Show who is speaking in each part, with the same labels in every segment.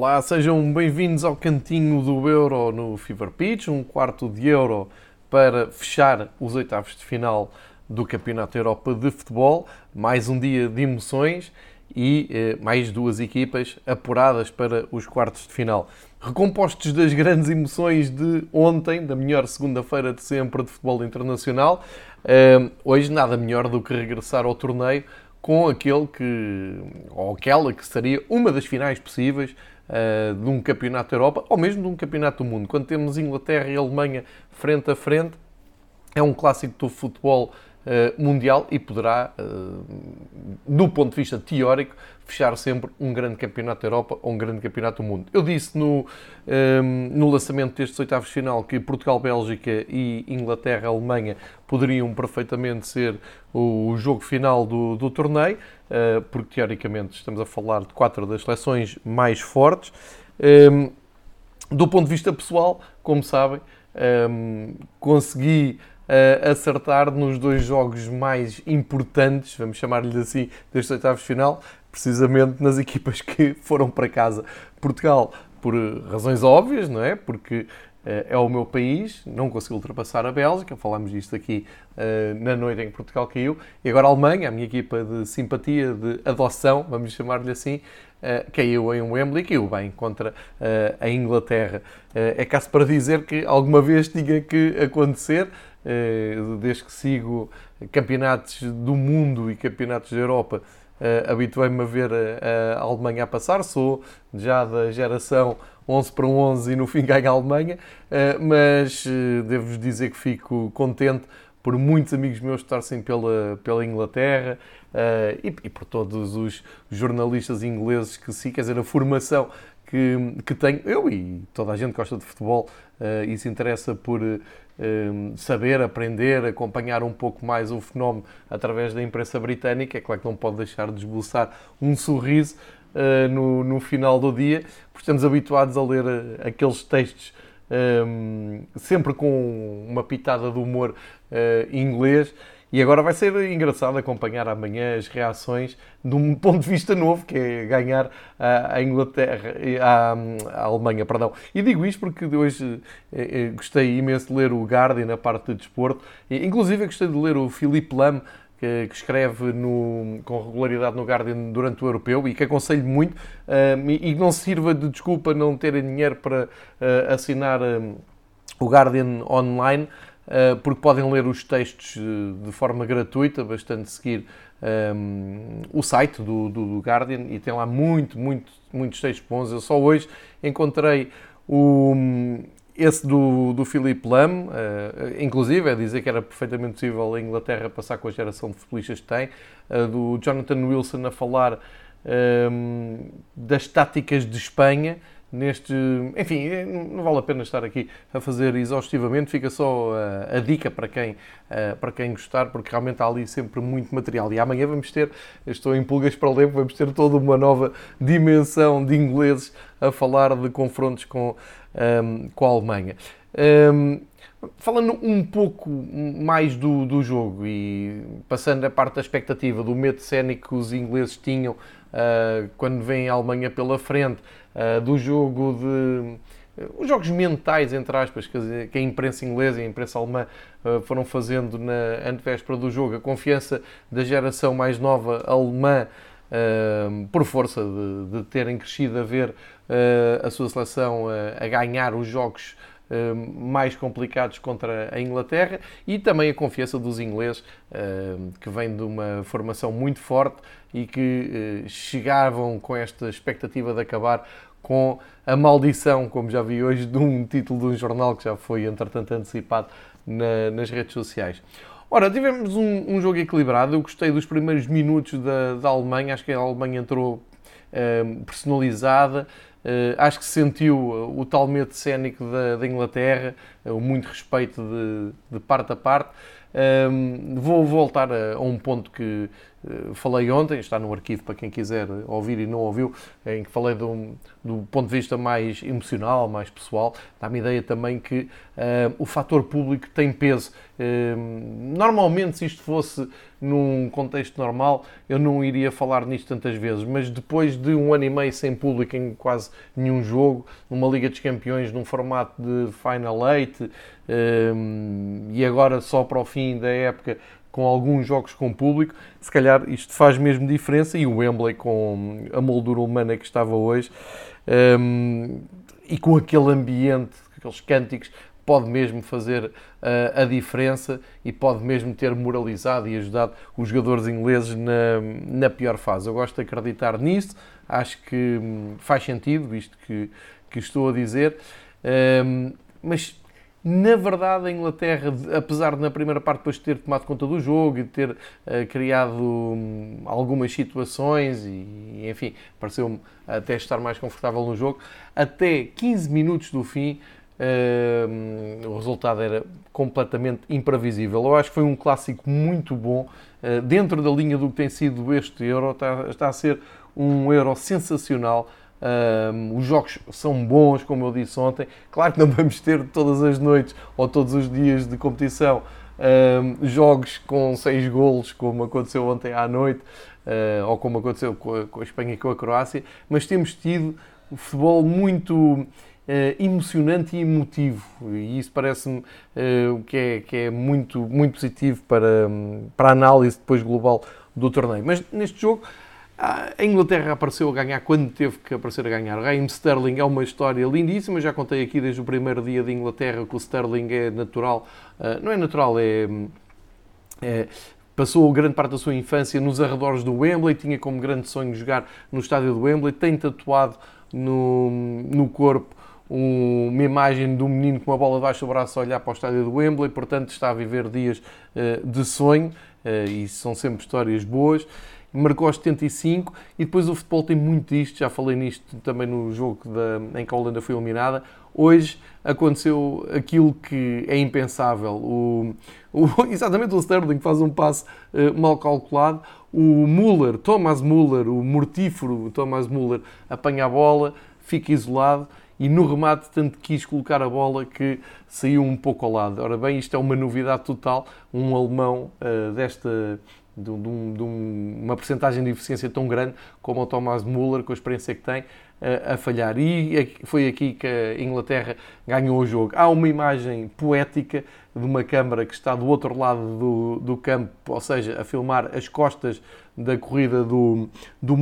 Speaker 1: Olá, sejam bem-vindos ao cantinho do Euro no Fever Pitch, um quarto de Euro para fechar os oitavos de final do Campeonato Europa de Futebol. Mais um dia de emoções e eh, mais duas equipas apuradas para os quartos de final. Recompostos das grandes emoções de ontem, da melhor segunda-feira de sempre de futebol internacional, eh, hoje nada melhor do que regressar ao torneio com aquele que, ou aquela que seria uma das finais possíveis uh, de um campeonato da Europa ou mesmo de um campeonato do mundo. Quando temos Inglaterra e Alemanha frente a frente, é um clássico do futebol uh, mundial e poderá, uh, do ponto de vista teórico, fechar sempre um grande campeonato da Europa ou um grande campeonato do mundo. Eu disse no, um, no lançamento destes oitavos de final que Portugal, Bélgica e Inglaterra, Alemanha poderiam perfeitamente ser o jogo final do, do torneio. Eh, porque teoricamente estamos a falar de quatro das seleções mais fortes. Ehm, do ponto de vista pessoal, como sabem, ehm, consegui eh, acertar nos dois jogos mais importantes, vamos chamar-lhes assim, deste oitavos de final, precisamente nas equipas que foram para casa. Portugal, por razões óbvias, não é? Porque é o meu país, não conseguiu ultrapassar a Bélgica, falámos disto aqui uh, na noite em que Portugal caiu, e agora a Alemanha, a minha equipa de simpatia, de adoção, vamos chamar-lhe assim, uh, caiu em Wembley, caiu bem contra a Inglaterra. é caso para dizer que alguma vez tinha que acontecer, desde que sigo campeonatos do mundo e campeonatos da Europa, uh, habituei-me a ver a, a, Alemanha a passar, sou já da geração 11 para 11 e no fim ganha a Alemanha, uh, mas uh, devo-vos dizer que fico contente por muitos amigos meus torcem pela, pela Inglaterra uh, e, e, por todos os jornalistas ingleses que sim, quer dizer, a formação que, que tenho, eu e toda a gente gosta de futebol uh, e se interessa por uh, saber, aprender, acompanhar um pouco mais o fenómeno através da imprensa britânica, é claro que não pode deixar de esboçar um sorriso uh, no, no final do dia, porque estamos habituados a ler aqueles textos um, sempre com uma pitada de humor inglês e agora vai ser engraçado acompanhar amanhã as reações de um ponto de vista novo, que é ganhar a Inglaterra, a, Alemanha, perdão. E digo isto porque hoje eh, eh, gostei imenso de ler o Guardian na parte de desporto, inclusive gostei de ler o Philippe Lam, que, escreve no, com regularidade no Guardian durante o europeu e que aconselho muito. E, não sirva de desculpa não terem dinheiro para uh, assinar o Guardian online, eh, porque podem ler os textos eh, de forma gratuita, bastante seguir um, ehm, o site do, do, Guardian e tem lá muito, muito, muitos textos bons. Eu só hoje encontrei o, esse do, do Philip Lam, uh, inclusive, é dizer que era perfeitamente possível a Inglaterra passar com a geração de futebolistas que tem, uh, do Jonathan Wilson a falar um, ehm, das táticas de Espanha, neste. Enfim, eh, não vale a pena estar aqui a fazer exaustivamente, fica só a, eh, a dica para quem, uh, para quem gostar, porque realmente há ali sempre muito material. E amanhã vamos ter, estou em pulgas para ler, vamos ter toda uma nova dimensão de ingleses a falar de confrontos com, um, ehm, com a Alemanha. Um, ehm, Falando um pouco mais do, do jogo e passando a parte da expectativa, do medo cénico que os ingleses tinham uh, quando vem a Alemanha pela frente, uh, do jogo de. Os jogos mentais, entre aspas, que a imprensa inglesa e a imprensa alemã uh, foram fazendo na antevéspera do jogo, a confiança da geração mais nova alemã, por força de, de, terem crescido a ver a sua seleção a ganhar os jogos mais complicados contra a Inglaterra e também a confiança dos ingleses, que vem de uma formação muito forte e que eh, chegavam com esta expectativa de acabar com a maldição, como já vi hoje, de um título de um jornal que já foi, entretanto, antecipado na, nas redes sociais. Ora, tivemos um, um, jogo equilibrado. Eu gostei dos primeiros minutos da, da Alemanha. Acho que a Alemanha entrou personalizada. Uh, acho que sentiu o tal medo cénico da, da Inglaterra, uh, muito respeito de, de parte a parte. Um, vou voltar a, a, um ponto que falei ontem, está no arquivo para quem quiser ouvir e não ouviu, em que falei do, do ponto de vista mais emocional, mais pessoal. Dá-me ideia também que uh, o fator público tem peso. Uh, normalmente, se isto fosse num contexto normal, eu não iria falar nisto tantas vezes, mas depois de um ano e meio sem público em quase nenhum jogo, numa Liga dos Campeões, num formato de Final Eight, uh, e agora só para o fim da época com alguns jogos com público, se calhar isto faz mesmo diferença e o Wembley com a moldura humana que estava hoje um, e com aquele ambiente, aqueles cânticos, pode mesmo fazer uh, a diferença e pode mesmo ter moralizado e ajudado os jogadores ingleses na, na pior fase. Eu gosto de acreditar nisso, acho que um, faz sentido isto que, que estou a dizer, um, mas na verdade, a Inglaterra, apesar de na primeira parte depois ter tomado conta do jogo e ter uh, criado um, algumas situações e, enfim, pareceu-me até estar mais confortável no jogo, até 15 minutos do fim uh, o resultado era completamente imprevisível. Eu acho que foi um clássico muito bom, uh, dentro da linha do que tem sido este Euro, está, está a ser um Euro sensacional. Um, os jogos são bons, como eu disse ontem. Claro que não vamos ter todas as noites ou todos os dias de competição um, jogos com seis golos, como aconteceu ontem à noite, uh, ou como aconteceu com a, com a, Espanha e com a Croácia, mas temos tido um futebol muito uh, emocionante e emotivo, e isso parece-me uh, que, é, que é muito, muito positivo para, para a análise depois global do torneio. Mas neste jogo a Inglaterra apareceu a ganhar quando teve que aparecer a ganhar. O Raheem Sterling é uma história lindíssima. Já contei aqui desde o primeiro dia de Inglaterra que o Sterling é natural. Uh, não é natural, é, é, Passou grande parte da sua infância nos arredores do Wembley. Tinha como grande sonho jogar no estádio do Wembley. Tem tatuado no, no corpo uma imagem de um menino com uma bola debaixo do braço a olhar para o estádio do Wembley. Portanto, está a viver dias uh, de sonho. Uh, e são sempre histórias boas marcou aos 75 e depois o futebol tem muito disto, já falei nisto também no jogo da, em que a Holanda foi eliminada. Hoje aconteceu aquilo que é impensável. O, o, exatamente o Sterling faz um passe uh, mal calculado. O Müller, Thomas Müller, o mortífero Thomas Müller, apanha a bola, fica isolado e no remate tanto quis colocar a bola que saiu um pouco ao lado. Ora bem, isto é uma novidade total. Um alemão uh, desta de, de, de uma percentagem de eficiência tão grande como o Thomas Müller, com a experiência que tem, a, a falhar. E foi aqui que a Inglaterra ganhou o jogo. Há uma imagem poética de uma câmara que está do outro lado do, do campo, ou seja, a filmar as costas da corrida do, do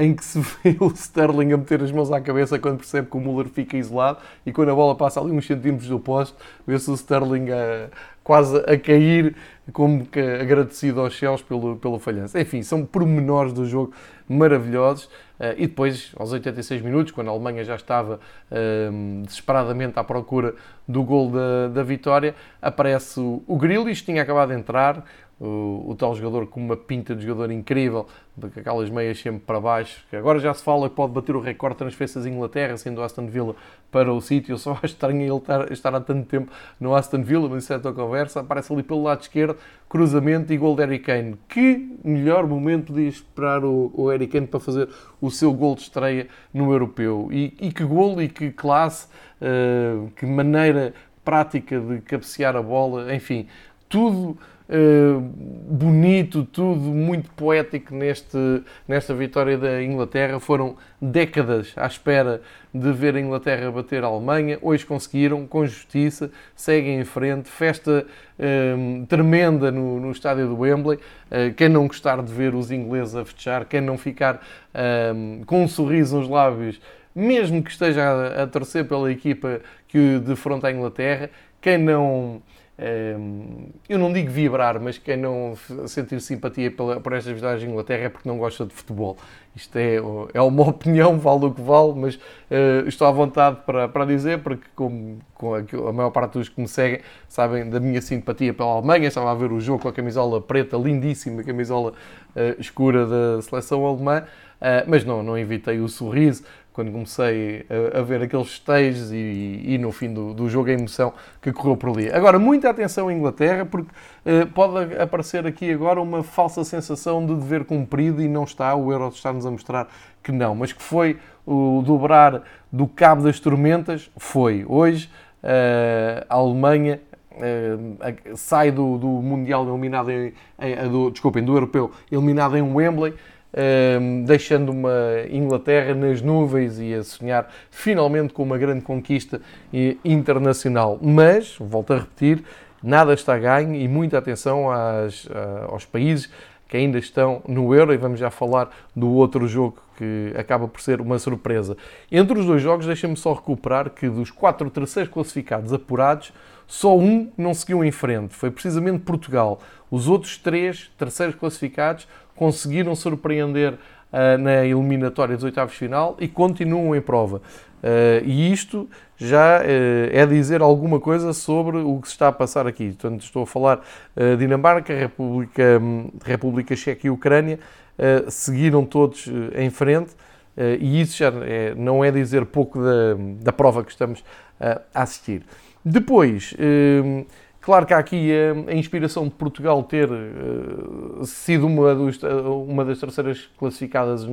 Speaker 1: em que se vê o Sterling a meter as mãos à cabeça quando percebe que o Müller fica isolado e quando a bola passa ali uns centímetros do poste, vê-se o Sterling a, quase a cair, como que agradecido aos céus pelo, pelo falhanço. Enfim, são pormenores do jogo maravilhosos. Uh, e depois, aos 86 minutos, quando a Alemanha já estava uh, desesperadamente à procura do gol da, da vitória, aparece o, o Grealish, tinha acabado de entrar, o, o, tal jogador com uma pinta de jogador incrível, com aquelas meias sempre para baixo, que agora já se fala que pode bater o recorde de transferências em Inglaterra, sendo o Aston Villa para o sítio. Só acho estranho ele estar, estar há tanto tempo no Aston Villa, mas isso é outra conversa. Aparece ali pelo lado esquerdo, cruzamento e gol de Harry Kane. Que melhor momento de esperar o, o Harry Kane para fazer o seu gol de estreia no Europeu. E, e que gol e que classe, uh, que maneira prática de cabecear a bola, enfim, tudo eh, bonito, tudo muito poético neste, nesta vitória da Inglaterra. Foram décadas à espera de ver a Inglaterra bater a Alemanha. Hoje conseguiram, com justiça, seguem em frente. Festa um, eh, tremenda no, no estádio do Wembley. Uh, quem não gostar de ver os ingleses a fechar, quem não ficar um, com um sorriso nos lábios, mesmo que esteja a, a torcer pela equipa que defronta a Inglaterra, quem não eu não digo vibrar, mas quem não sentir simpatia por estas vitórias de Inglaterra é porque não gosta de futebol. Isto é, é uma opinião, vale o que vale, mas uh, estou à vontade para, para dizer, porque como, com a, a, maior parte dos que me seguem sabem da minha simpatia pela Alemanha, estava a ver o jogo com a camisola preta, lindíssima camisola uh, escura da seleção alemã, uh, mas não, não evitei o sorriso quando comecei a, a ver aqueles festejos e, e, no fim do, do, jogo a emoção que correu por ali. Agora, muita atenção à Inglaterra, porque uh, pode aparecer aqui agora uma falsa sensação de dever cumprido e não está, o Euro está-nos a mostrar que não, mas que foi o dobrar do cabo das tormentas, foi. Hoje, uh, a Alemanha Uh, sai do, do Mundial eliminado em, em, do, desculpem, do Europeu eliminado em Wembley Ehm, deixando uma Inglaterra nas nuvens e a sonhar finalmente com uma grande conquista internacional. Mas, volto a repetir, nada está ganho e muita atenção às, aos países que ainda estão no Euro e vamos já falar do outro jogo que acaba por ser uma surpresa. Entre os dois jogos, deixa-me só recuperar que dos quatro terceiros classificados apurados, só um não seguiu em frente, foi precisamente Portugal. Os outros três terceiros classificados conseguiram surpreender uh, na eliminatória dos oitavos de final e continuam em prova. Uh, e isto já uh, é dizer alguma coisa sobre o que se está a passar aqui. Portanto, estou a falar uh, Dinamarca, República, um, República Checa e Ucrânia, seguiram todos em frente. e isso já é, não é dizer pouco da, da prova que estamos a assistir. Depois, Claro que há aqui a, inspiração de Portugal ter uh, sido uma, dos, uma, das terceiras classificadas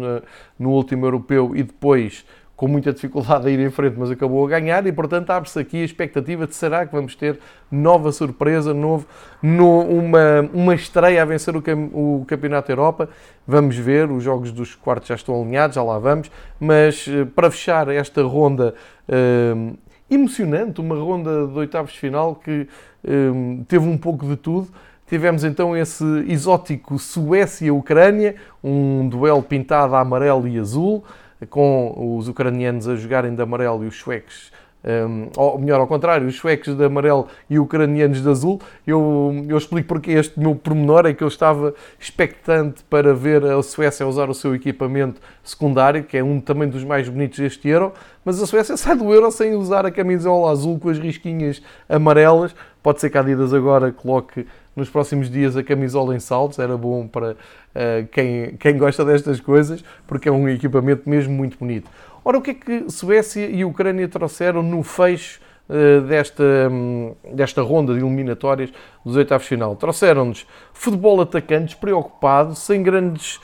Speaker 1: no, último europeu e depois com muita dificuldade a ir em frente, mas acabou a ganhar e, portanto, abre-se aqui a expectativa de será que vamos ter nova surpresa, novo, no, uma, uma estreia a vencer o, o Campeonato Europa. Vamos ver, os jogos dos quartos já estão alinhados, já lá vamos, mas uh, para fechar esta ronda uh, emocionante, uma ronda de oitavos de final que um, teve um pouco de tudo. Tivemos então esse exótico Suécia-Ucrânia, um duelo pintado a amarelo e azul, com os ucranianos a jogarem de amarelo e os suecos um, ou melhor, ao contrário, os suecos de amarelo e ucranianos de azul. Eu, eu explico porque este meu pormenor é que eu estava expectante para ver a Suécia usar o seu equipamento secundário, que é um também dos mais bonitos deste Euro, mas a Suécia sai do Euro sem usar a camisola azul com as risquinhas amarelas. Pode ser que a Adidas agora coloque nos próximos dias a camisola em saltos, era bom para uh, quem, quem gosta destas coisas, porque é um equipamento mesmo muito bonito. Ora, o que é que Suécia e Ucrânia trouxeram no fecho uh, desta, um, desta ronda de eliminatórias dos oitavos de final? Trouxeram-nos futebol atacante despreocupado, sem grandes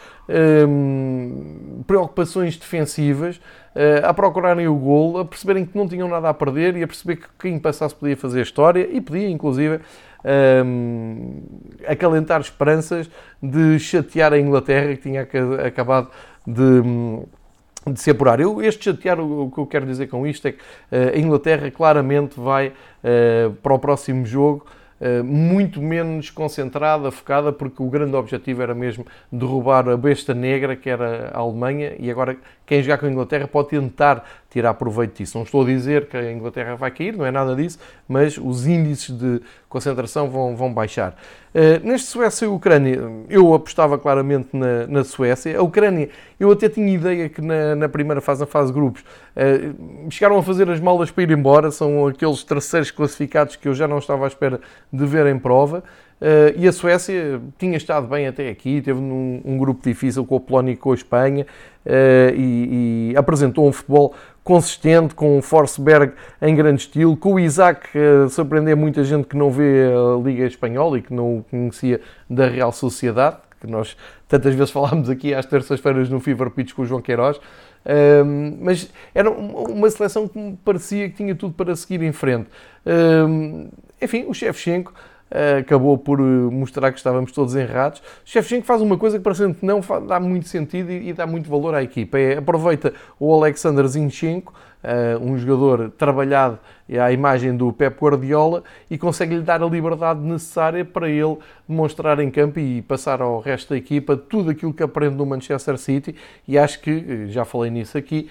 Speaker 1: um, preocupações defensivas, uh, a procurarem o gol, a perceberem que não tinham nada a perder e a perceber que quem passasse podia fazer história e podia, inclusive, um, acalentar esperanças de chatear a Inglaterra, que tinha acabado de hum, de se apurar. Eu, este chatear, o, o, que eu quero dizer com isto é que uh, a Inglaterra claramente vai uh, para o próximo jogo uh, muito menos concentrada, focada, porque o grande objetivo era mesmo derrubar a besta negra, que era a Alemanha, e agora quem jogar com a Inglaterra pode tentar tirar proveito disso. Não estou a dizer que a Inglaterra vai cair, não é nada disso, mas os índices de concentração vão, vão baixar. Uh, neste Suécia e Ucrânia, eu apostava claramente na, na, Suécia. A Ucrânia, eu até tinha ideia que na, na primeira fase, na fase de grupos, uh, chegaram a fazer as malas para ir embora. São aqueles terceiros classificados que eu já não estava à espera de ver em prova. Uh, e a Suécia tinha estado bem até aqui, teve num, um grupo difícil com a Polónia e com a Espanha uh, e, e, apresentou um futebol consistente, com o Forsberg em grande estilo, com o Isaac uh, surpreender muita gente que não vê a Liga Espanhola e que não o conhecia da Real Sociedade, que nós tantas vezes falámos aqui às terças-feiras no Fever Pitch com o João Queiroz. Uh, mas era uma seleção que me parecia que tinha tudo para seguir em frente. Uh, enfim, o Shevchenko eh, acabou por eh, mostrar que estávamos todos errados. Shevchenko faz uma coisa que parece que não dá muito sentido e, dá muito valor à equipa. É, aproveita o Alexander Zinchenko, eh, um jogador trabalhado à imagem do Pep Guardiola e consegue-lhe dar a liberdade necessária para ele demonstrar em campo e passar ao resto da equipa tudo aquilo que aprende no Manchester City e acho que, já falei nisso aqui,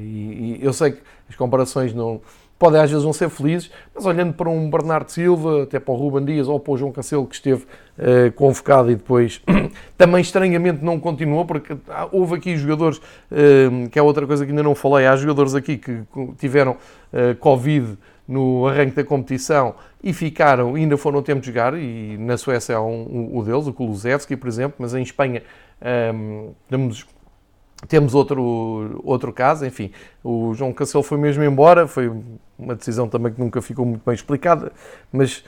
Speaker 1: e eu sei que as comparações não, podem às vezes não ser felizes, mas olhando para um Bernardo Silva, até para o Ruben Dias ou para o João Cancelo que esteve uh, convocado e depois também estranhamente não continuou, porque houve aqui jogadores, uh, que é outra coisa que ainda não falei, há jogadores aqui que tiveram uh, Covid no arranque da competição e ficaram, ainda foram tempo de jogar, e na Suécia há um, um, um deles, o Kulusevski, por exemplo, mas em Espanha um, temos temos outro, outro caso, enfim, o João Cancelo foi mesmo embora, foi uma decisão também que nunca ficou muito bem explicada, mas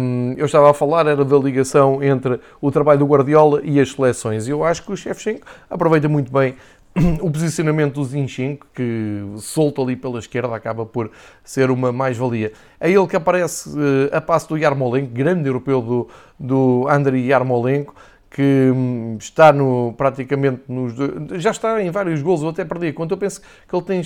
Speaker 1: um, eu estava a falar era da ligação entre o trabalho do Guardiola e as seleções, e eu acho que o Shevchenko aproveita muito bem o posicionamento do Zinchenko, que solto ali pela esquerda acaba por ser uma mais-valia. É ele que aparece uh, a passo do Yarmolenko, grande europeu do, do Andriy Yarmolenko, que hum, está no, praticamente nos já está em vários gols, eu até perdi quando eu penso que ele tem,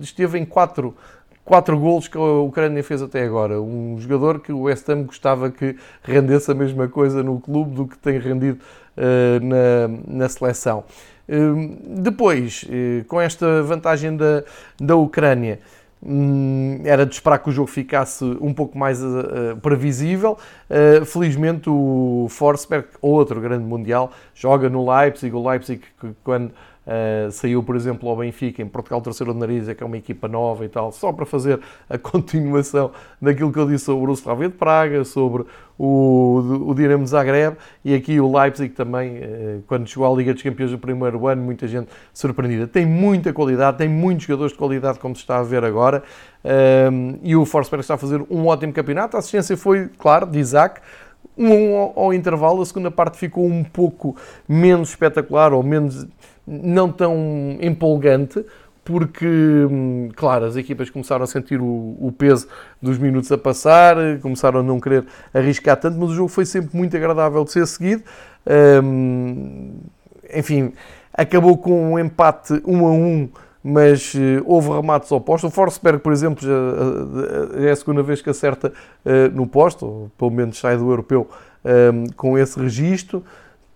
Speaker 1: esteve em quatro, quatro gols que a Ucrânia fez até agora. Um jogador que o West Ham gostava que rendesse a mesma coisa no clube do que tem rendido uh, na, na seleção. Uh, depois, uh, com esta vantagem da, da Ucrânia, Hum, era de esperar que o jogo ficasse um pouco mais uh, previsível. Uh, felizmente o Forsberg, outro grande mundial, joga no Leipzig. O Leipzig, que, quando Uh, saiu, por exemplo, ao Benfica, em Portugal, terceiro de nariz, é que é uma equipa nova e tal, só para fazer a continuação daquilo que eu disse sobre o Slavia de Praga, sobre o, o Dinamo Zagreb e aqui o Leipzig também, uh, quando chegou à Liga dos Campeões do primeiro ano, muita gente surpreendida. Tem muita qualidade, tem muitos jogadores de qualidade, como se está a ver agora, uh, e o Forsberg está a fazer um ótimo campeonato. A assistência foi, claro, de Isaac, um ao intervalo, a segunda parte ficou um pouco menos espetacular ou menos não tão empolgante, porque, hum, claro, as equipas começaram a sentir o, o, peso dos minutos a passar, começaram a não querer arriscar tanto, mas o jogo foi sempre muito agradável de ser seguido. Hum, enfim, acabou com um empate 1 a 1, mas uh, houve remates ao posto. O Forsberg, por exemplo, já, já é a segunda vez que acerta uh, no posto, ou pelo menos sai do europeu um, com esse registro.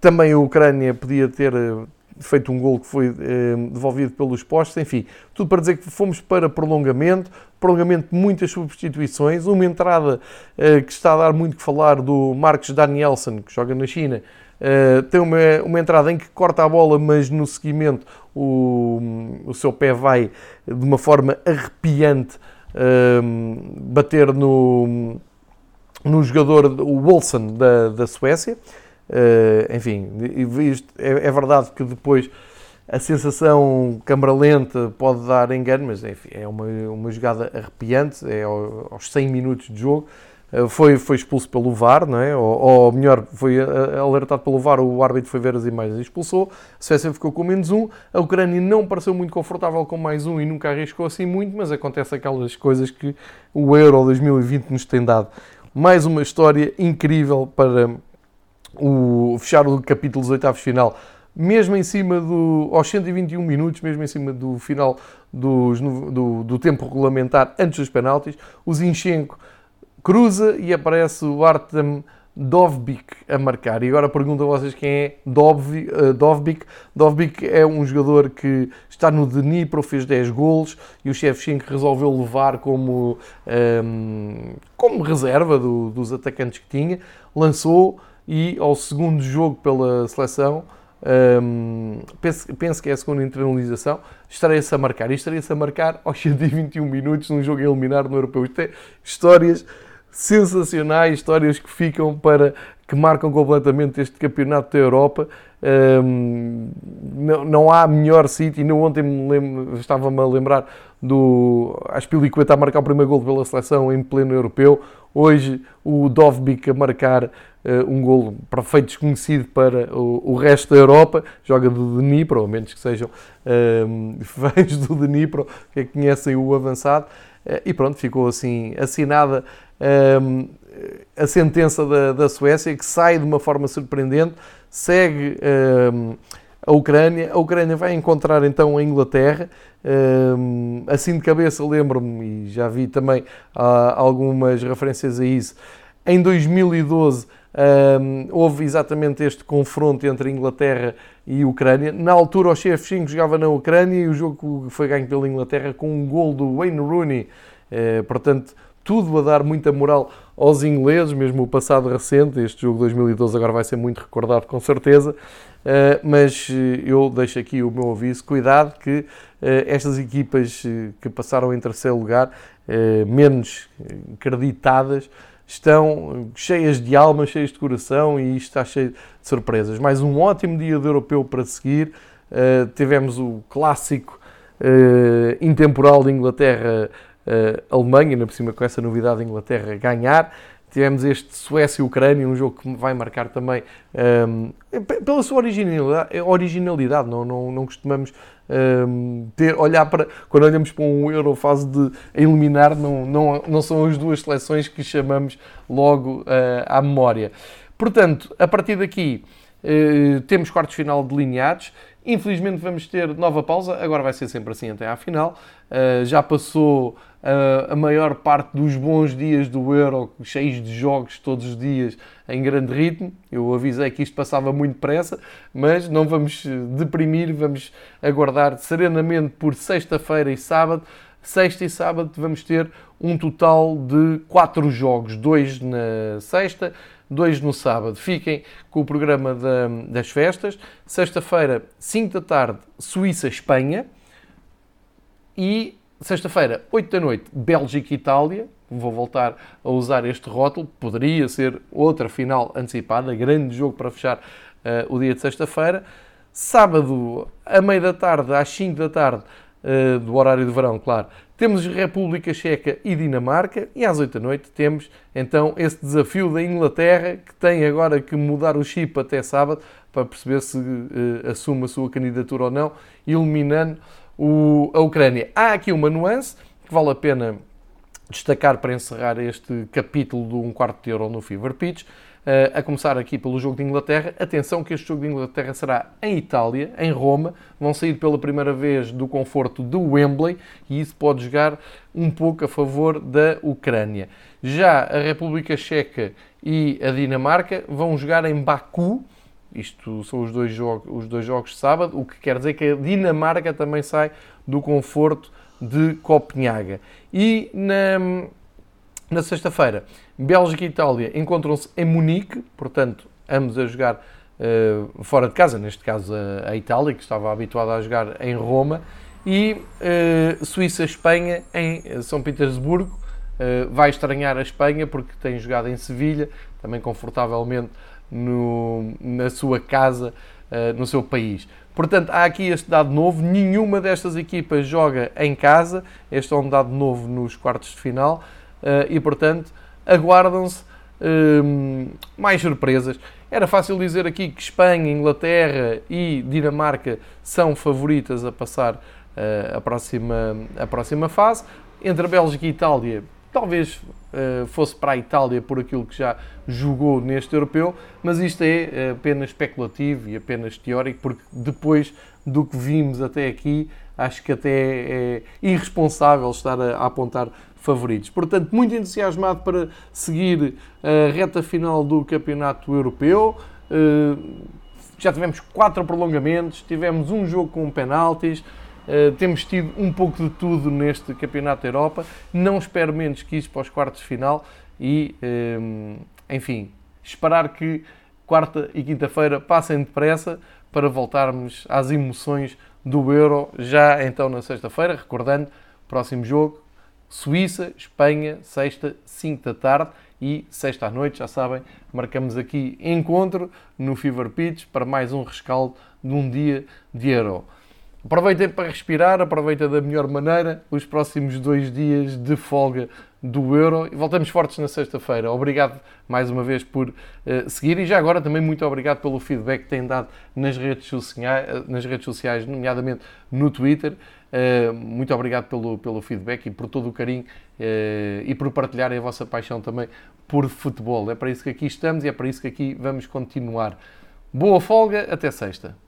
Speaker 1: Também a Ucrânia podia ter feito um gol que foi eh, devolvido pelos postos, enfim, tudo para dizer que fomos para prolongamento, prolongamento de muitas substituições, uma entrada eh, que está a dar muito que falar do Marcos Danielson, que joga na China, eh, tem uma, uma entrada em que corta a bola, mas no seguimento o, o seu pé vai de uma forma arrepiante eh, bater no, no jogador, o Wilson da, da Suécia. Uh, enfim, isto, é, é, verdade que depois a sensação câmara lenta pode dar engano, mas enfim, é uma, uma jogada arrepiante, é aos 100 minutos de jogo. Uh, foi, foi expulso pelo VAR, não é? ou, ou melhor, foi eh, alertado pelo VAR, o árbitro foi ver as imagens e expulsou. A Suécia ficou com menos um. A Ucrânia não pareceu muito confortável com mais um e nunca arriscou assim muito, mas acontece aquelas coisas que o Euro 2020 nos tem dado. Mais uma história incrível para, o, fechar o capítulo dos oitavos final, mesmo em cima do. aos 121 minutos, mesmo em cima do final dos, do, do tempo regulamentar antes dos penaltis, o Zinchenko cruza e aparece o Artem Dovbik a marcar. E agora pergunto a vocês quem é Dovbik. Uh, Dovbik. Dovbik é um jogador que está no Dnipro, fez 10 golos e o Shevchenko resolveu levar como, um, ehm, como reserva do, dos atacantes que tinha. Lançou e ao segundo jogo pela seleção, um, penso, penso, que é a segunda internalização, estaria-se a marcar. E estaria-se a marcar aos 121 minutos num jogo a eliminar no Europeu. Isto é histórias sensacionais, histórias que ficam para que marcam completamente este campeonato da Europa. Um, não, não, há melhor sítio. E ontem estava-me a lembrar do Aspilicueta a marcar o primeiro gol pela seleção em pleno europeu. Hoje o Dovbik a marcar um gol perfeito desconhecido para o, resto da Europa. Joga do Dnipro, ao menos que sejam uh, fãs do Dnipro, que conhecem o avançado. Uh, e pronto, ficou assim assinada a sentença da, da, Suécia, que sai de uma forma surpreendente, segue a Ucrânia. A Ucrânia vai encontrar então a Inglaterra. Um, assim de cabeça lembro-me, e já vi também uh, algumas referências a isso, em 2012 um, houve exatamente este confronto entre Inglaterra e Ucrânia. Na altura o Shevchenko jogava na Ucrânia e o jogo foi ganho pela Inglaterra com um gol do Wayne Rooney. Uh, portanto, tudo a dar muita moral aos ingleses, mesmo o passado recente. Este jogo de 2012 agora vai ser muito recordado, com certeza. Uh, mas eh, eu deixo aqui o meu aviso: cuidado, que uh, estas equipas que passaram em terceiro lugar, menos acreditadas, estão cheias de alma, cheias de coração e isto está cheio de surpresas. Mais um ótimo dia de europeu para seguir. Uh, tivemos o clássico uh, intemporal de Inglaterra-Alemanha, ainda por cima com essa novidade de Inglaterra ganhar. Tivemos este Suécia-Ucrânia, um jogo que vai marcar também um, pela sua originalidade, originalidade não, não, não costumamos um, ter, olhar para, quando olhamos para um Euro fase de eliminar, não, não, não são as duas seleções que chamamos logo uh, à memória. Portanto, a partir daqui uh, temos quartos final delineados, Infelizmente vamos ter nova pausa, agora vai ser sempre assim até à final. Uh, já passou uh, a maior parte dos bons dias do Euro, cheios de jogos todos os dias, em grande ritmo. Eu avisei que isto passava muito depressa, mas não vamos deprimir, vamos aguardar serenamente por sexta-feira e sábado. Sexta e sábado vamos ter um total de quatro jogos, dois na sexta, dois no sábado. Fiquem com o programa da, das festas. Sexta-feira, 5 da tarde, Suíça-Espanha. E sexta-feira, 8 da noite, Bélgica-Itália. Vou voltar a usar este rótulo. Poderia ser outra final antecipada, grande jogo para fechar uh, o dia de sexta-feira. Sábado, a meia da tarde, às 5 da tarde, uh, do horário de verão, claro, temos República Checa e Dinamarca e às 8 da noite temos então esse desafio da Inglaterra que tem agora que mudar o chip até sábado para perceber se uh, assume a sua candidatura ou não, eliminando o, a Ucrânia. Há aqui uma nuance que vale a pena destacar para encerrar este capítulo do um quarto de euro no Fever Pitch. Uh, a começar aqui pelo jogo de Inglaterra. Atenção que este jogo de Inglaterra será em Itália, em Roma. Vão sair pela primeira vez do conforto do Wembley e isso pode jogar um pouco a favor da Ucrânia. Já a República Checa e a Dinamarca vão jogar em Baku. Isto são os dois, jogos, os dois jogos de sábado, o que quer dizer que a Dinamarca também sai do conforto de Copenhaga. E na, na sexta-feira, Bélgica e Itália encontram-se em Munique, portanto, ambos a jogar uh, fora de casa, neste caso a, a, Itália, que estava habituada a jogar em Roma, e uh, Suíça-Espanha em São Petersburgo. Uh, vai estranhar a Espanha porque tem jogado em Sevilha, também confortavelmente no, na sua casa, no seu país. Portanto, há aqui este dado novo. Nenhuma destas equipas joga em casa. Este é um dado novo nos quartos de final. e, portanto, aguardam-se hum, mais surpresas. Era fácil dizer aqui que Espanha, Inglaterra e Dinamarca são favoritas a passar uh, a, próxima, a próxima fase. Entre a Bélgica e a Itália, talvez uh, fosse para a Itália por aquilo que já jogou neste europeu, mas isto é apenas especulativo e apenas teórico, porque depois do que vimos até aqui, acho que até é irresponsável estar a, a apontar favoritos. Portanto, muito entusiasmado para seguir a reta final do Campeonato Europeu. Eh, já tivemos quatro prolongamentos, tivemos um jogo com penaltis, eh, temos tido um pouco de tudo neste Campeonato da Europa. Não espero menos que isso para os quartos de final e, eh, enfim, esperar que quarta e quinta-feira passem depressa para voltarmos às emoções do Euro já então na sexta-feira. Recordando, próximo jogo, Suíça, Espanha, sexta, 5 da tarde e sexta à noite, já sabem, marcamos aqui encontro no Fever Pitch para mais um rescaldo de um dia de Euro. Aproveitem para respirar, aproveitem da melhor maneira os próximos dois dias de folga do Euro e voltamos fortes na sexta-feira. Obrigado mais uma vez por uh, seguir e já agora também muito obrigado pelo feedback que têm dado nas redes sociais, nas redes sociais nomeadamente no Twitter. Uh, muito obrigado pelo, pelo feedback e por todo o carinho uh, e por partilharem a vossa paixão também por futebol. É para isso que aqui estamos e é para isso que aqui vamos continuar. Boa folga, até sexta.